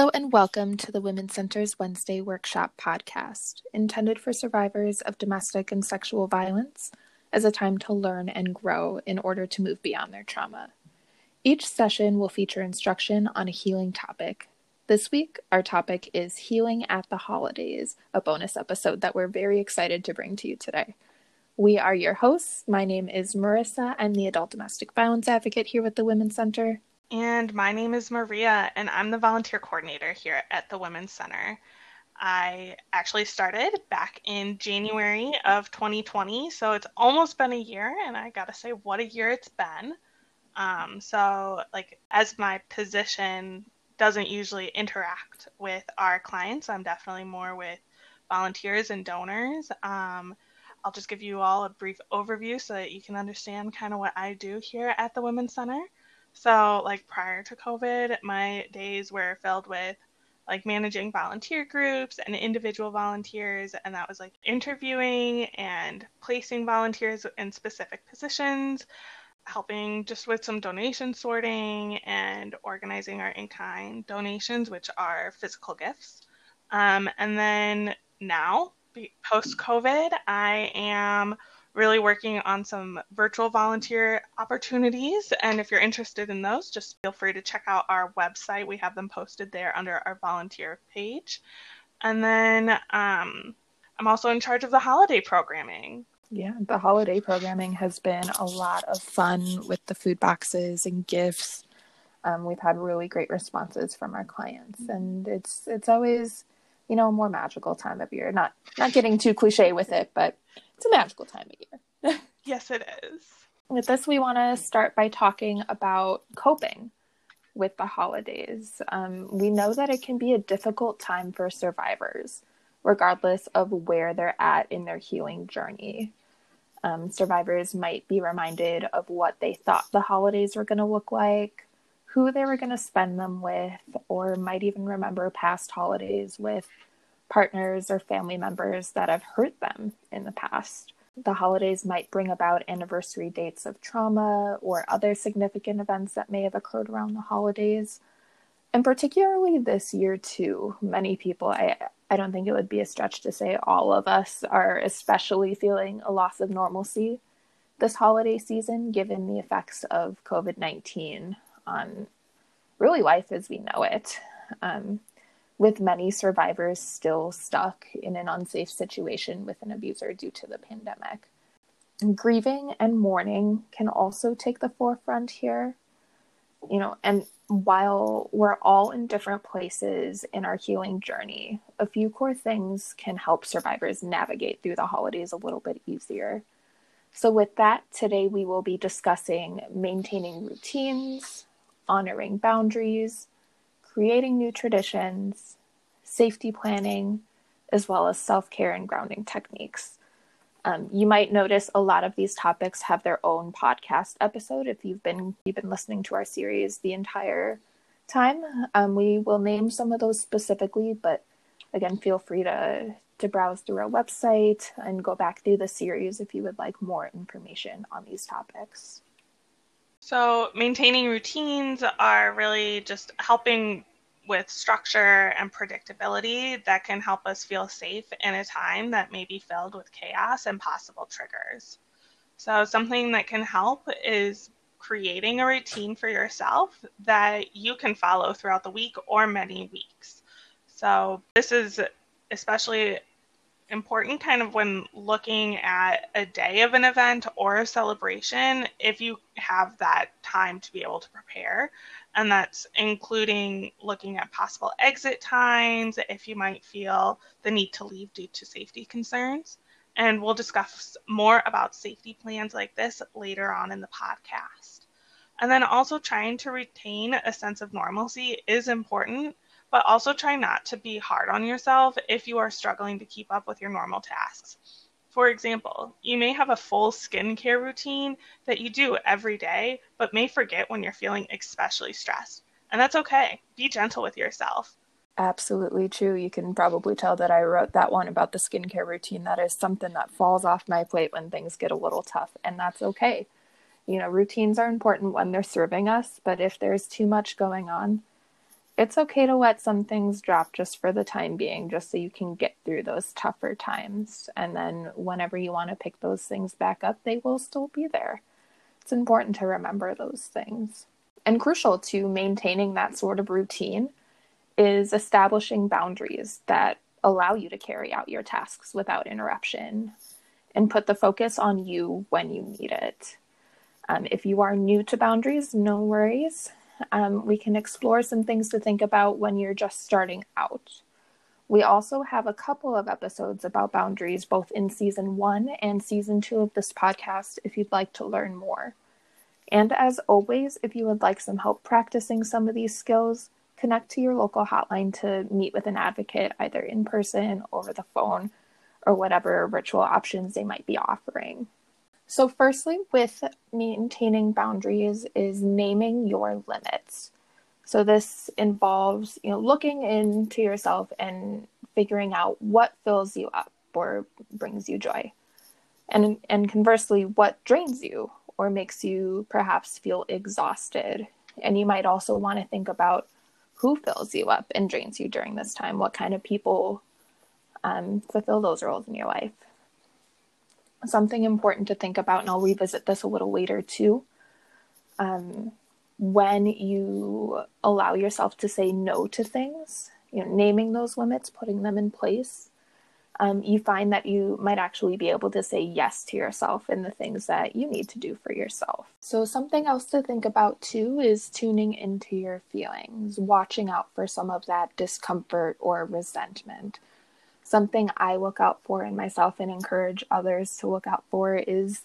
Hello and welcome to the Women's Center's Wednesday Workshop podcast, intended for survivors of domestic and sexual violence as a time to learn and grow in order to move beyond their trauma. Each session will feature instruction on a healing topic. This week, our topic is Healing at the Holidays, a bonus episode that we're very excited to bring to you today. We are your hosts. My name is Marissa. I'm the adult domestic violence advocate here with the Women's Center. And my name is Maria, and I'm the volunteer coordinator here at the Women's Center. I actually started back in January of 2020, so it's almost been a year, and I gotta say, what a year it's been. Um, so, like, as my position doesn't usually interact with our clients, I'm definitely more with volunteers and donors. Um, I'll just give you all a brief overview so that you can understand kind of what I do here at the Women's Center. So, like prior to COVID, my days were filled with like managing volunteer groups and individual volunteers, and that was like interviewing and placing volunteers in specific positions, helping just with some donation sorting and organizing our in kind donations, which are physical gifts. Um, and then now, post COVID, I am really working on some virtual volunteer opportunities. And if you're interested in those, just feel free to check out our website. We have them posted there under our volunteer page. And then um, I'm also in charge of the holiday programming. Yeah, the holiday programming has been a lot of fun with the food boxes and gifts. Um, we've had really great responses from our clients, and it's it's always, you know, a more magical time of year. Not not getting too cliche with it, but it's a magical time of year. yes, it is. With this, we want to start by talking about coping with the holidays. Um, we know that it can be a difficult time for survivors, regardless of where they're at in their healing journey. Um, survivors might be reminded of what they thought the holidays were going to look like, who they were going to spend them with, or might even remember past holidays with partners or family members that have hurt them in the past. The holidays might bring about anniversary dates of trauma or other significant events that may have occurred around the holidays. And particularly this year, too, many people, I, I don't think it would be a stretch to say all of us are especially feeling a loss of normalcy this holiday season, given the effects of COVID 19 on really life as we know it. Um, with many survivors still stuck in an unsafe situation with an abuser due to the pandemic. Grieving and mourning can also take the forefront here. You know, and while we're all in different places in our healing journey, a few core things can help survivors navigate through the holidays a little bit easier. So, with that, today we will be discussing maintaining routines, honoring boundaries, creating new traditions, safety planning, as well as self care and grounding techniques. Um, you might notice a lot of these topics have their own podcast episode if you've been you've been listening to our series the entire time. Um, we will name some of those specifically, but again, feel free to to browse through our website and go back through the series if you would like more information on these topics. So, maintaining routines are really just helping with structure and predictability that can help us feel safe in a time that may be filled with chaos and possible triggers. So, something that can help is creating a routine for yourself that you can follow throughout the week or many weeks. So, this is especially important kind of when looking at a day of an event or a celebration if you have that time to be able to prepare. And that's including looking at possible exit times if you might feel the need to leave due to safety concerns. And we'll discuss more about safety plans like this later on in the podcast. And then also trying to retain a sense of normalcy is important but also try not to be hard on yourself if you are struggling to keep up with your normal tasks. For example, you may have a full skincare routine that you do every day, but may forget when you're feeling especially stressed. And that's okay. Be gentle with yourself. Absolutely true. You can probably tell that I wrote that one about the skincare routine. That is something that falls off my plate when things get a little tough, and that's okay. You know, routines are important when they're serving us, but if there's too much going on, it's okay to let some things drop just for the time being, just so you can get through those tougher times. And then whenever you want to pick those things back up, they will still be there. It's important to remember those things. And crucial to maintaining that sort of routine is establishing boundaries that allow you to carry out your tasks without interruption and put the focus on you when you need it. Um, if you are new to boundaries, no worries. Um, we can explore some things to think about when you're just starting out. We also have a couple of episodes about boundaries, both in season one and season two of this podcast, if you'd like to learn more. And as always, if you would like some help practicing some of these skills, connect to your local hotline to meet with an advocate, either in person, over the phone, or whatever virtual options they might be offering. So, firstly, with maintaining boundaries is naming your limits. So, this involves you know looking into yourself and figuring out what fills you up or brings you joy, and and conversely, what drains you or makes you perhaps feel exhausted. And you might also want to think about who fills you up and drains you during this time. What kind of people um, fulfill those roles in your life? Something important to think about, and I'll revisit this a little later too. Um, when you allow yourself to say no to things, you know, naming those limits, putting them in place, um, you find that you might actually be able to say yes to yourself and the things that you need to do for yourself. So, something else to think about too is tuning into your feelings, watching out for some of that discomfort or resentment something I look out for in myself and encourage others to look out for is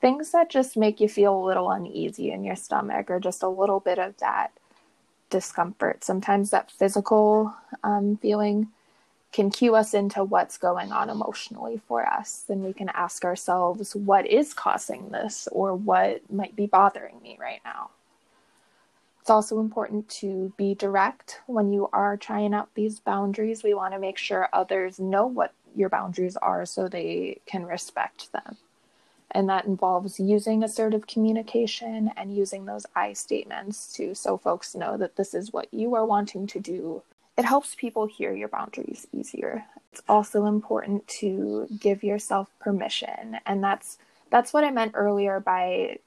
things that just make you feel a little uneasy in your stomach or just a little bit of that discomfort. Sometimes that physical um, feeling can cue us into what's going on emotionally for us. Then we can ask ourselves, what is causing this or what might be bothering me right now? It's also important to be direct when you are trying out these boundaries. We want to make sure others know what your boundaries are so they can respect them. And that involves using assertive communication and using those I statements to so folks know that this is what you are wanting to do. It helps people hear your boundaries easier. It's also important to give yourself permission, and that's that's what I meant earlier by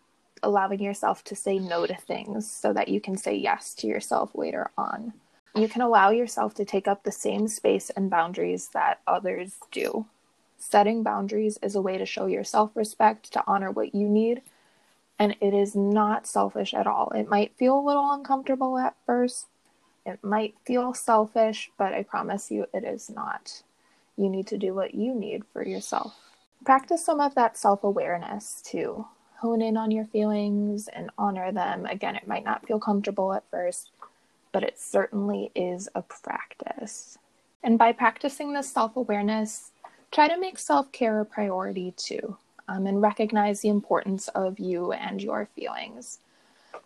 allowing yourself to say no to things so that you can say yes to yourself later on. You can allow yourself to take up the same space and boundaries that others do. Setting boundaries is a way to show your self respect, to honor what you need, and it is not selfish at all. It might feel a little uncomfortable at first, it might feel selfish, but I promise you it is not. You need to do what you need for yourself. Practice some of that self awareness too hone in on your feelings and honor them. Again, it might not feel comfortable at first, but it certainly is a practice. And by practicing this self awareness, try to make self care a priority too, um, and recognize the importance of you and your feelings.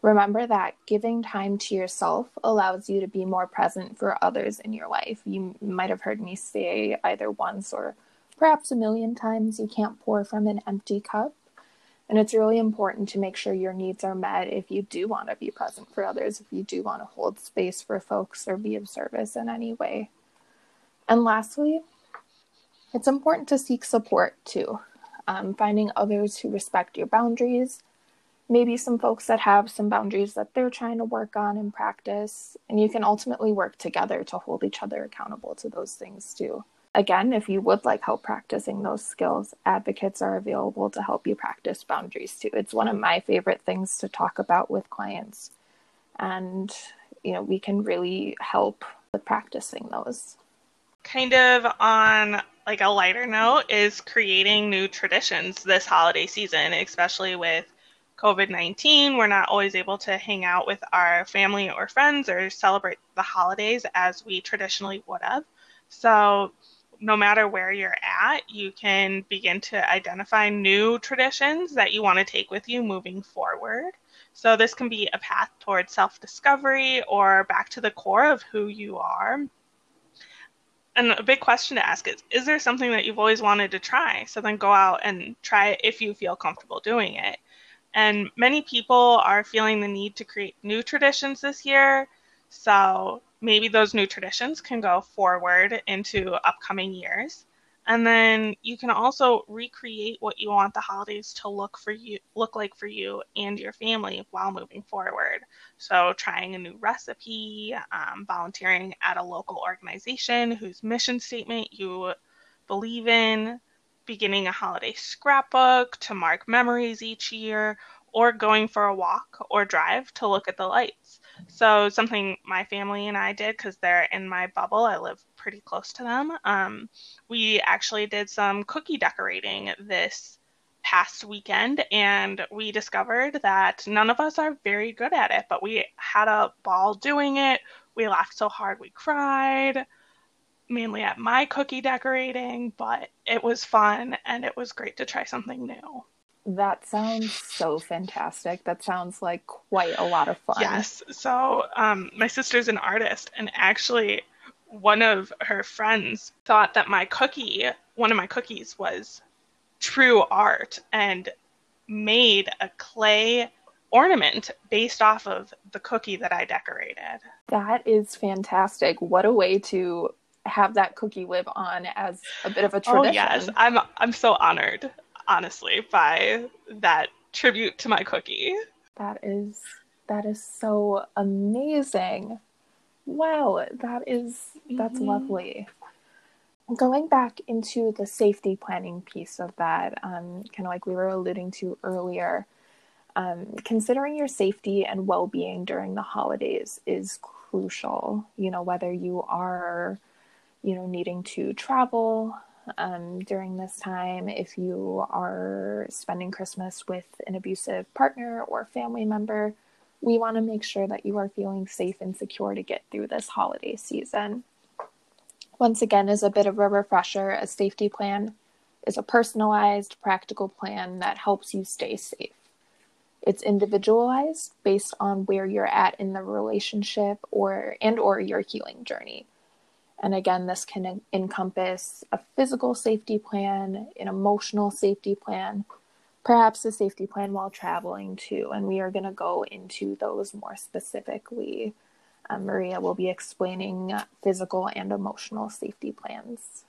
Remember that giving time to yourself allows you to be more present for others in your life. You might have heard me say either once or perhaps a million times you can't pour from an empty cup. And it's really important to make sure your needs are met if you do want to be present for others, if you do want to hold space for folks or be of service in any way. And lastly, it's important to seek support too. Um, finding others who respect your boundaries, maybe some folks that have some boundaries that they're trying to work on and practice, and you can ultimately work together to hold each other accountable to those things too. Again, if you would like help practicing those skills, advocates are available to help you practice boundaries too. It's one of my favorite things to talk about with clients. And, you know, we can really help with practicing those. Kind of on like a lighter note is creating new traditions this holiday season, especially with COVID 19. We're not always able to hang out with our family or friends or celebrate the holidays as we traditionally would have. So, no matter where you're at, you can begin to identify new traditions that you want to take with you moving forward. So, this can be a path towards self discovery or back to the core of who you are. And a big question to ask is Is there something that you've always wanted to try? So, then go out and try it if you feel comfortable doing it. And many people are feeling the need to create new traditions this year. So, maybe those new traditions can go forward into upcoming years. And then you can also recreate what you want the holidays to look for you look like for you and your family while moving forward. So trying a new recipe, um, volunteering at a local organization whose mission statement you believe in, beginning a holiday scrapbook to mark memories each year, or going for a walk or drive to look at the lights. So something my family and I did because they're in my bubble. I live pretty close to them. Um, we actually did some cookie decorating this past weekend and we discovered that none of us are very good at it, but we had a ball doing it. We laughed so hard we cried, mainly at my cookie decorating, but it was fun and it was great to try something new. That sounds so fantastic. That sounds like quite a lot of fun. Yes. So, um, my sister's an artist, and actually, one of her friends thought that my cookie, one of my cookies, was true art and made a clay ornament based off of the cookie that I decorated. That is fantastic. What a way to have that cookie live on as a bit of a tradition. Oh yes, I'm I'm so honored honestly, by that tribute to my cookie. That is that is so amazing. Wow, that is that's mm-hmm. lovely. Going back into the safety planning piece of that, um, kind of like we were alluding to earlier, um, considering your safety and well being during the holidays is crucial. You know, whether you are, you know, needing to travel, um, during this time if you are spending Christmas with an abusive partner or family member. We want to make sure that you are feeling safe and secure to get through this holiday season. Once again, as a bit of a refresher, a safety plan is a personalized, practical plan that helps you stay safe. It's individualized based on where you're at in the relationship or and or your healing journey. And again, this can encompass a physical safety plan, an emotional safety plan, perhaps a safety plan while traveling too. And we are going to go into those more specifically. Um, Maria will be explaining physical and emotional safety plans.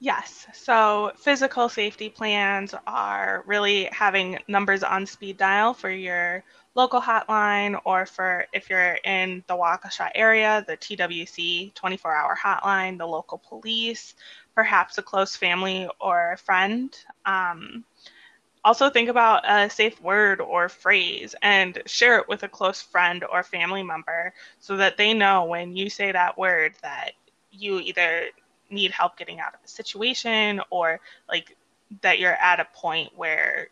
Yes. So physical safety plans are really having numbers on speed dial for your local hotline or for if you're in the Waukesha area, the TWC 24 hour hotline, the local police, perhaps a close family or friend. Um, also, think about a safe word or phrase and share it with a close friend or family member so that they know when you say that word that you either need help getting out of a situation or like that you're at a point where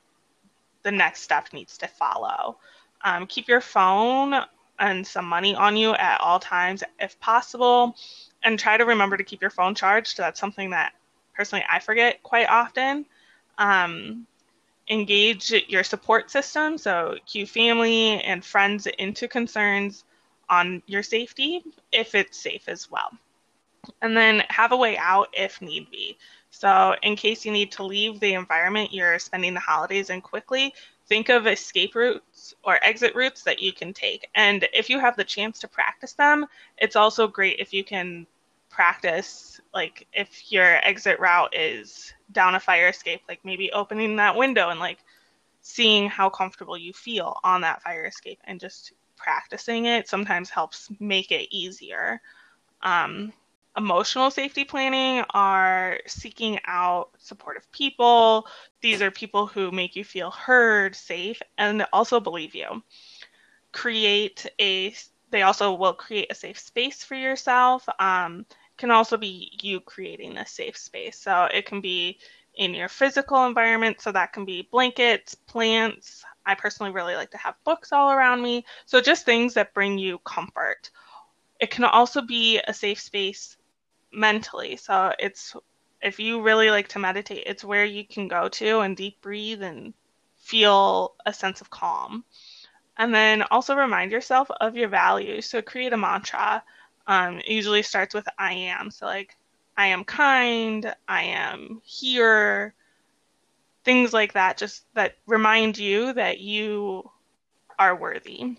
the next step needs to follow. Um, keep your phone and some money on you at all times if possible, and try to remember to keep your phone charged. That's something that personally I forget quite often. Um, engage your support system, so cue family and friends into concerns on your safety if it's safe as well and then have a way out if need be. So, in case you need to leave the environment you're spending the holidays in quickly, think of escape routes or exit routes that you can take. And if you have the chance to practice them, it's also great if you can practice, like, if your exit route is down a fire escape, like maybe opening that window and like seeing how comfortable you feel on that fire escape and just practicing it sometimes helps make it easier. Um, emotional safety planning are seeking out supportive people. These are people who make you feel heard, safe, and also believe you. Create a, they also will create a safe space for yourself. Um, can also be you creating a safe space. So it can be in your physical environment. So that can be blankets, plants. I personally really like to have books all around me. So just things that bring you comfort. It can also be a safe space mentally. So it's if you really like to meditate, it's where you can go to and deep breathe and feel a sense of calm. And then also remind yourself of your values. So create a mantra. Um, it usually starts with I am. So like I am kind, I am here, things like that, just that remind you that you are worthy.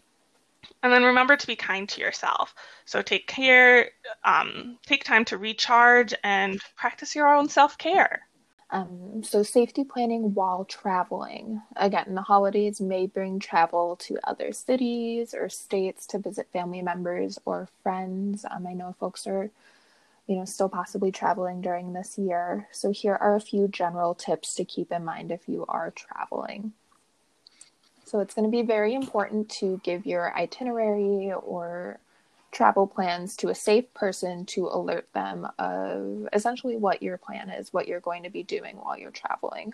And then remember to be kind to yourself. So take care, um, take time to recharge, and practice your own self care. Um, so, safety planning while traveling. Again, the holidays may bring travel to other cities or states to visit family members or friends. Um, I know folks are, you know, still possibly traveling during this year. So, here are a few general tips to keep in mind if you are traveling. So, it's going to be very important to give your itinerary or travel plans to a safe person to alert them of essentially what your plan is, what you're going to be doing while you're traveling.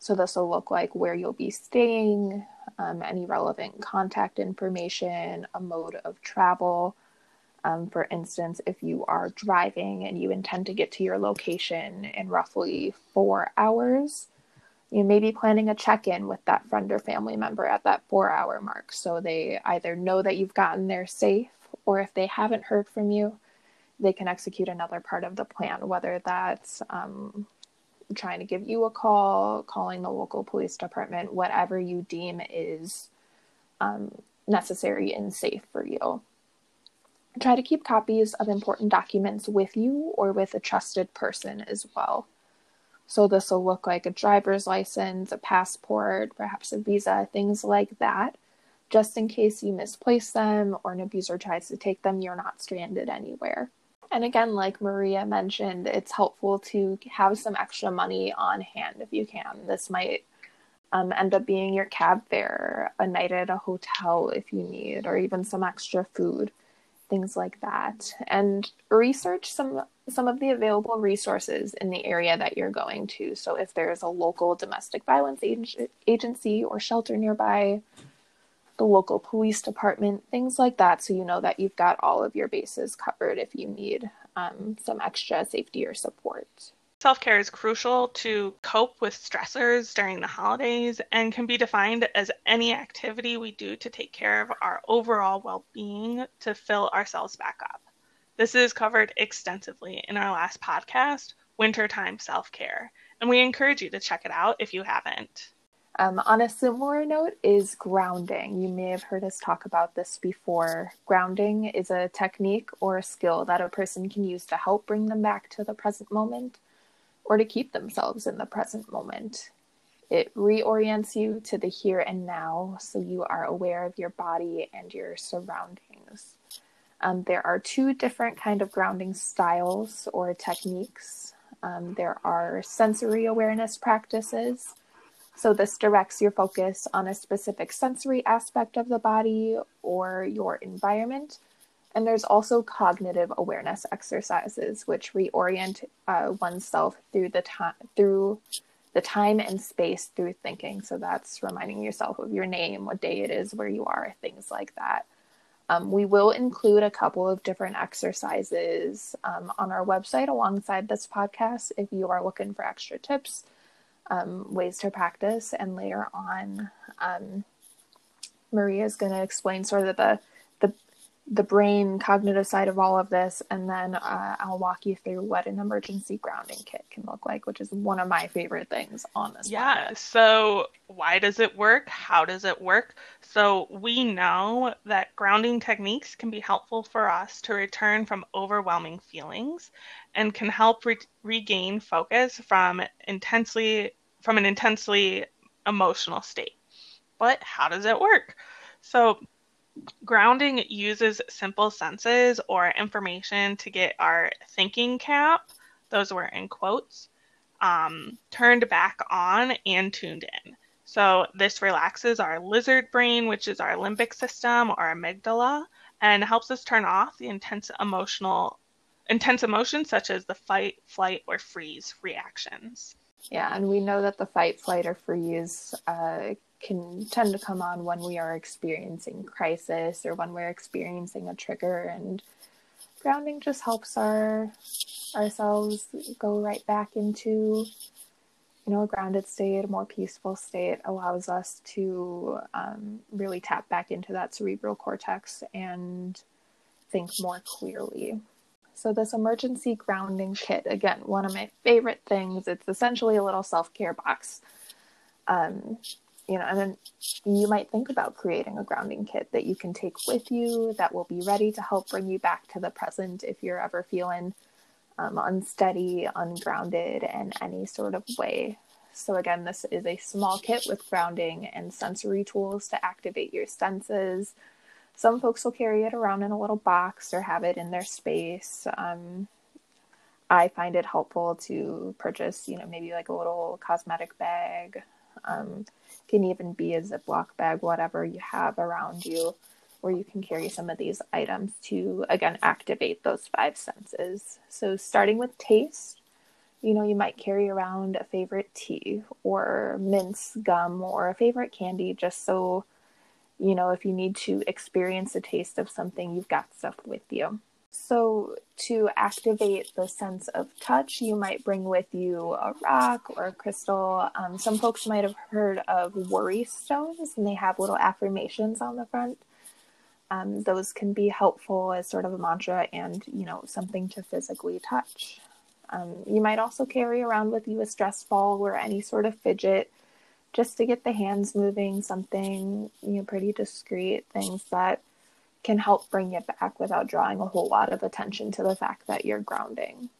So, this will look like where you'll be staying, um, any relevant contact information, a mode of travel. Um, for instance, if you are driving and you intend to get to your location in roughly four hours, you may be planning a check in with that friend or family member at that four hour mark. So they either know that you've gotten there safe or if they haven't heard from you, they can execute another part of the plan, whether that's um, trying to give you a call, calling the local police department, whatever you deem is um, necessary and safe for you. Try to keep copies of important documents with you or with a trusted person as well. So, this will look like a driver's license, a passport, perhaps a visa, things like that just in case you misplace them or an abuser tries to take them, you're not stranded anywhere. And again, like Maria mentioned, it's helpful to have some extra money on hand if you can. This might um, end up being your cab fare, a night at a hotel if you need, or even some extra food, things like that. And research some some of the available resources in the area that you're going to. So if there's a local domestic violence ag- agency or shelter nearby, the local police department, things like that, so you know that you've got all of your bases covered if you need um, some extra safety or support. Self care is crucial to cope with stressors during the holidays and can be defined as any activity we do to take care of our overall well being to fill ourselves back up. This is covered extensively in our last podcast, Wintertime Self Care, and we encourage you to check it out if you haven't. Um, on a similar note is grounding. You may have heard us talk about this before. Grounding is a technique or a skill that a person can use to help bring them back to the present moment or to keep themselves in the present moment. It reorients you to the here and now so you are aware of your body and your surroundings. Um, there are two different kind of grounding styles or techniques. Um, there are sensory awareness practices so, this directs your focus on a specific sensory aspect of the body or your environment. And there's also cognitive awareness exercises, which reorient uh, oneself through the time through the time and space through thinking. So that's reminding yourself of your name, what day it is, where you are, things like that. Um, we will include a couple of different exercises um, on our website alongside this podcast if you are looking for extra tips um, ways to practice. And later on, um, Maria is going to explain sort of the, the brain cognitive side of all of this, and then uh, I'll walk you through what an emergency grounding kit can look like, which is one of my favorite things on this. Yeah. So why does it work? How does it work? So we know that grounding techniques can be helpful for us to return from overwhelming feelings and can help re- regain focus from intensely from an intensely emotional state. But how does it work? So grounding uses simple senses or information to get our thinking cap, those were in quotes, um, turned back on and tuned in. So this relaxes our lizard brain, which is our limbic system or amygdala, and helps us turn off the intense emotional intense emotions such as the fight, flight, or freeze reactions. Yeah, and we know that the fight, flight, or freeze uh, can tend to come on when we are experiencing crisis or when we're experiencing a trigger, and grounding just helps our ourselves go right back into you know a grounded state, a more peaceful state, allows us to um, really tap back into that cerebral cortex and think more clearly. So, this emergency grounding kit, again, one of my favorite things, it's essentially a little self care box. Um, you know, and then you might think about creating a grounding kit that you can take with you that will be ready to help bring you back to the present if you're ever feeling um, unsteady, ungrounded in any sort of way. So, again, this is a small kit with grounding and sensory tools to activate your senses. Some folks will carry it around in a little box or have it in their space. Um, I find it helpful to purchase, you know, maybe like a little cosmetic bag. Um, can even be a Ziploc bag, whatever you have around you, where you can carry some of these items to, again, activate those five senses. So, starting with taste, you know, you might carry around a favorite tea or mince gum or a favorite candy just so, you know, if you need to experience the taste of something, you've got stuff with you. So, to activate the sense of touch, you might bring with you a rock or a crystal. Um, some folks might have heard of worry stones, and they have little affirmations on the front. Um, those can be helpful as sort of a mantra and, you know, something to physically touch. Um, you might also carry around with you a stress ball or any sort of fidget just to get the hands moving, something, you know, pretty discreet, things that can help bring it back without drawing a whole lot of attention to the fact that you're grounding.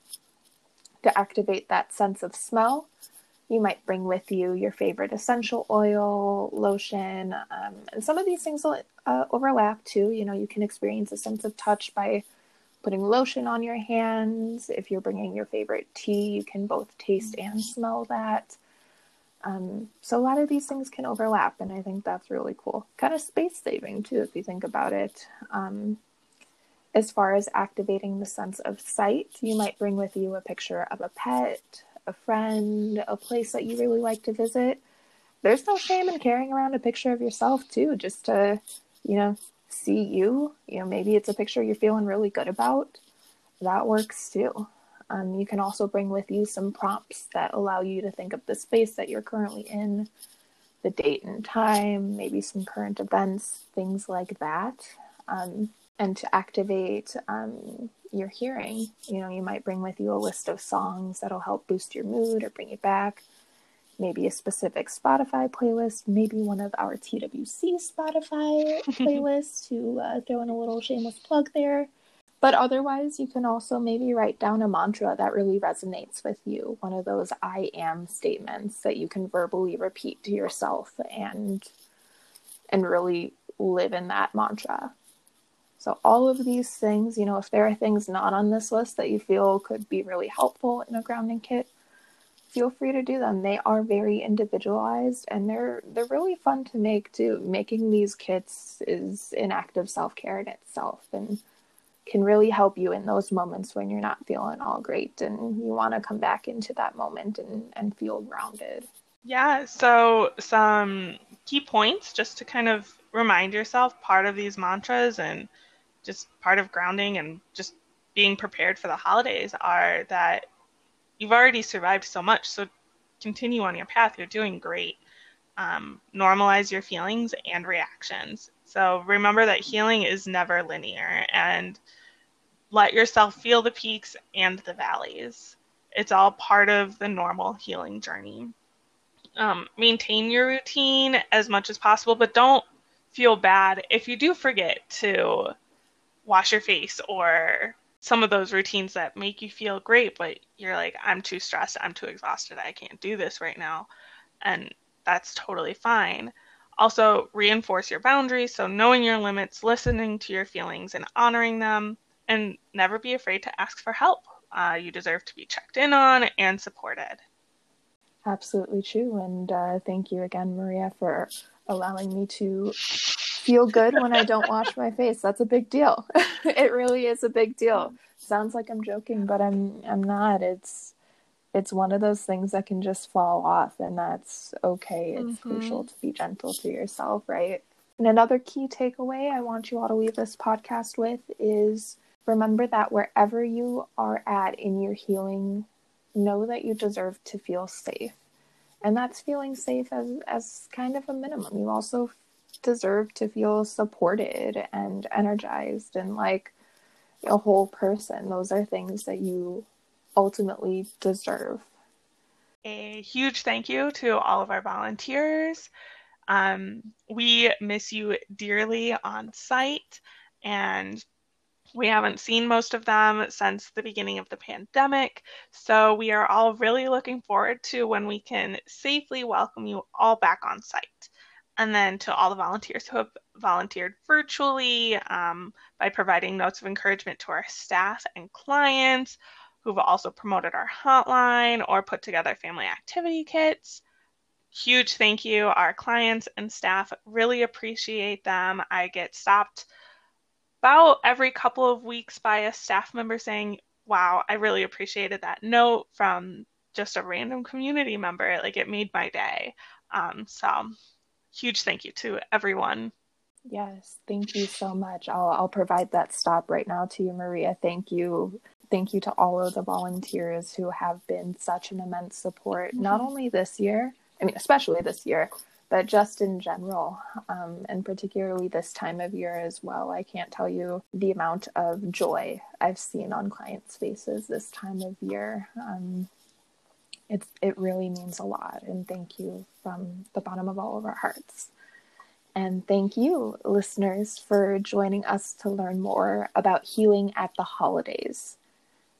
To activate that sense of smell, you might bring with you your favorite essential oil, lotion, um, and some of these things will uh, overlap too. You know, you can experience a sense of touch by putting lotion on your hands. If you're bringing your favorite tea, you can both taste and smell that. Um, so a lot of these things can overlap, and I think that's really cool. Kind of space saving too, if you think about it. Um, as far as activating the sense of sight, you might bring with you a picture of a pet, a friend, a place that you really like to visit. There's no shame in carrying around a picture of yourself too, just to, you know, see you. You know, maybe it's a picture you're feeling really good about. That works too. Um, you can also bring with you some prompts that allow you to think of the space that you're currently in, the date and time, maybe some current events, things like that. Um, and to activate um, your hearing, you know, you might bring with you a list of songs that'll help boost your mood or bring you back. Maybe a specific Spotify playlist, maybe one of our TWC Spotify playlists to uh, throw in a little shameless plug there. But otherwise, you can also maybe write down a mantra that really resonates with you, one of those I am statements that you can verbally repeat to yourself and and really live in that mantra. So all of these things, you know, if there are things not on this list that you feel could be really helpful in a grounding kit, feel free to do them. They are very individualized and they're they're really fun to make too. Making these kits is an act of self-care in itself and can really help you in those moments when you're not feeling all great and you want to come back into that moment and, and feel grounded. Yeah, so some key points just to kind of remind yourself part of these mantras and just part of grounding and just being prepared for the holidays are that you've already survived so much. So continue on your path. You're doing great. Um, normalize your feelings and reactions. So remember that healing is never linear and let yourself feel the peaks and the valleys. It's all part of the normal healing journey. Um, maintain your routine as much as possible, but don't feel bad if you do forget to wash your face or some of those routines that make you feel great, but you're like, I'm too stressed, I'm too exhausted, I can't do this right now. And that's totally fine. Also, reinforce your boundaries. So, knowing your limits, listening to your feelings, and honoring them, and never be afraid to ask for help. Uh, you deserve to be checked in on and supported. Absolutely true. And uh, thank you again, Maria, for allowing me to feel good when I don't wash my face. That's a big deal. it really is a big deal. Sounds like I'm joking, but I'm I'm not. It's it's one of those things that can just fall off and that's okay. It's mm-hmm. crucial to be gentle to yourself right? And another key takeaway i want you all to leave this podcast with is remember that wherever you are at in your healing know that you deserve to feel safe. And that's feeling safe as as kind of a minimum. You also deserve to feel supported and energized and like a whole person. Those are things that you ultimately deserve. A huge thank you to all of our volunteers. Um, we miss you dearly on site, and we haven't seen most of them since the beginning of the pandemic. So we are all really looking forward to when we can safely welcome you all back on site. And then to all the volunteers who have volunteered virtually um, by providing notes of encouragement to our staff and clients who've also promoted our hotline or put together family activity kits. Huge thank you. Our clients and staff really appreciate them. I get stopped about every couple of weeks by a staff member saying, Wow, I really appreciated that note from just a random community member. Like it made my day. Um, so, huge thank you to everyone. Yes, thank you so much. I'll, I'll provide that stop right now to you, Maria. Thank you. Thank you to all of the volunteers who have been such an immense support, mm-hmm. not only this year, I mean, especially this year, but just in general, um, and particularly this time of year as well. I can't tell you the amount of joy I've seen on clients' faces this time of year. Um, it's it really means a lot, and thank you from the bottom of all of our hearts. And thank you, listeners, for joining us to learn more about healing at the holidays.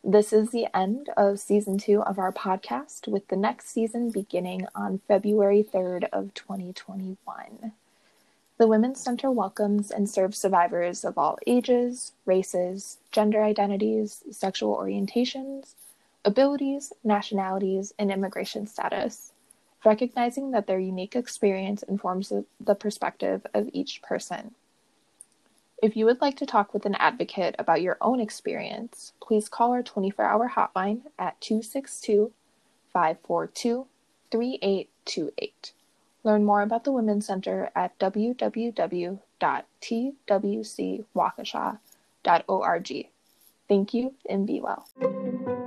This is the end of season two of our podcast, with the next season beginning on February 3rd of 2021. The Women's Center welcomes and serves survivors of all ages, races, gender identities, sexual orientations, abilities, nationalities, and immigration status, recognizing that their unique experience informs the perspective of each person. If you would like to talk with an advocate about your own experience, please call our 24 hour hotline at 262 542 3828. Learn more about the Women's Center at www.twcwaukesha.org. Thank you and be well.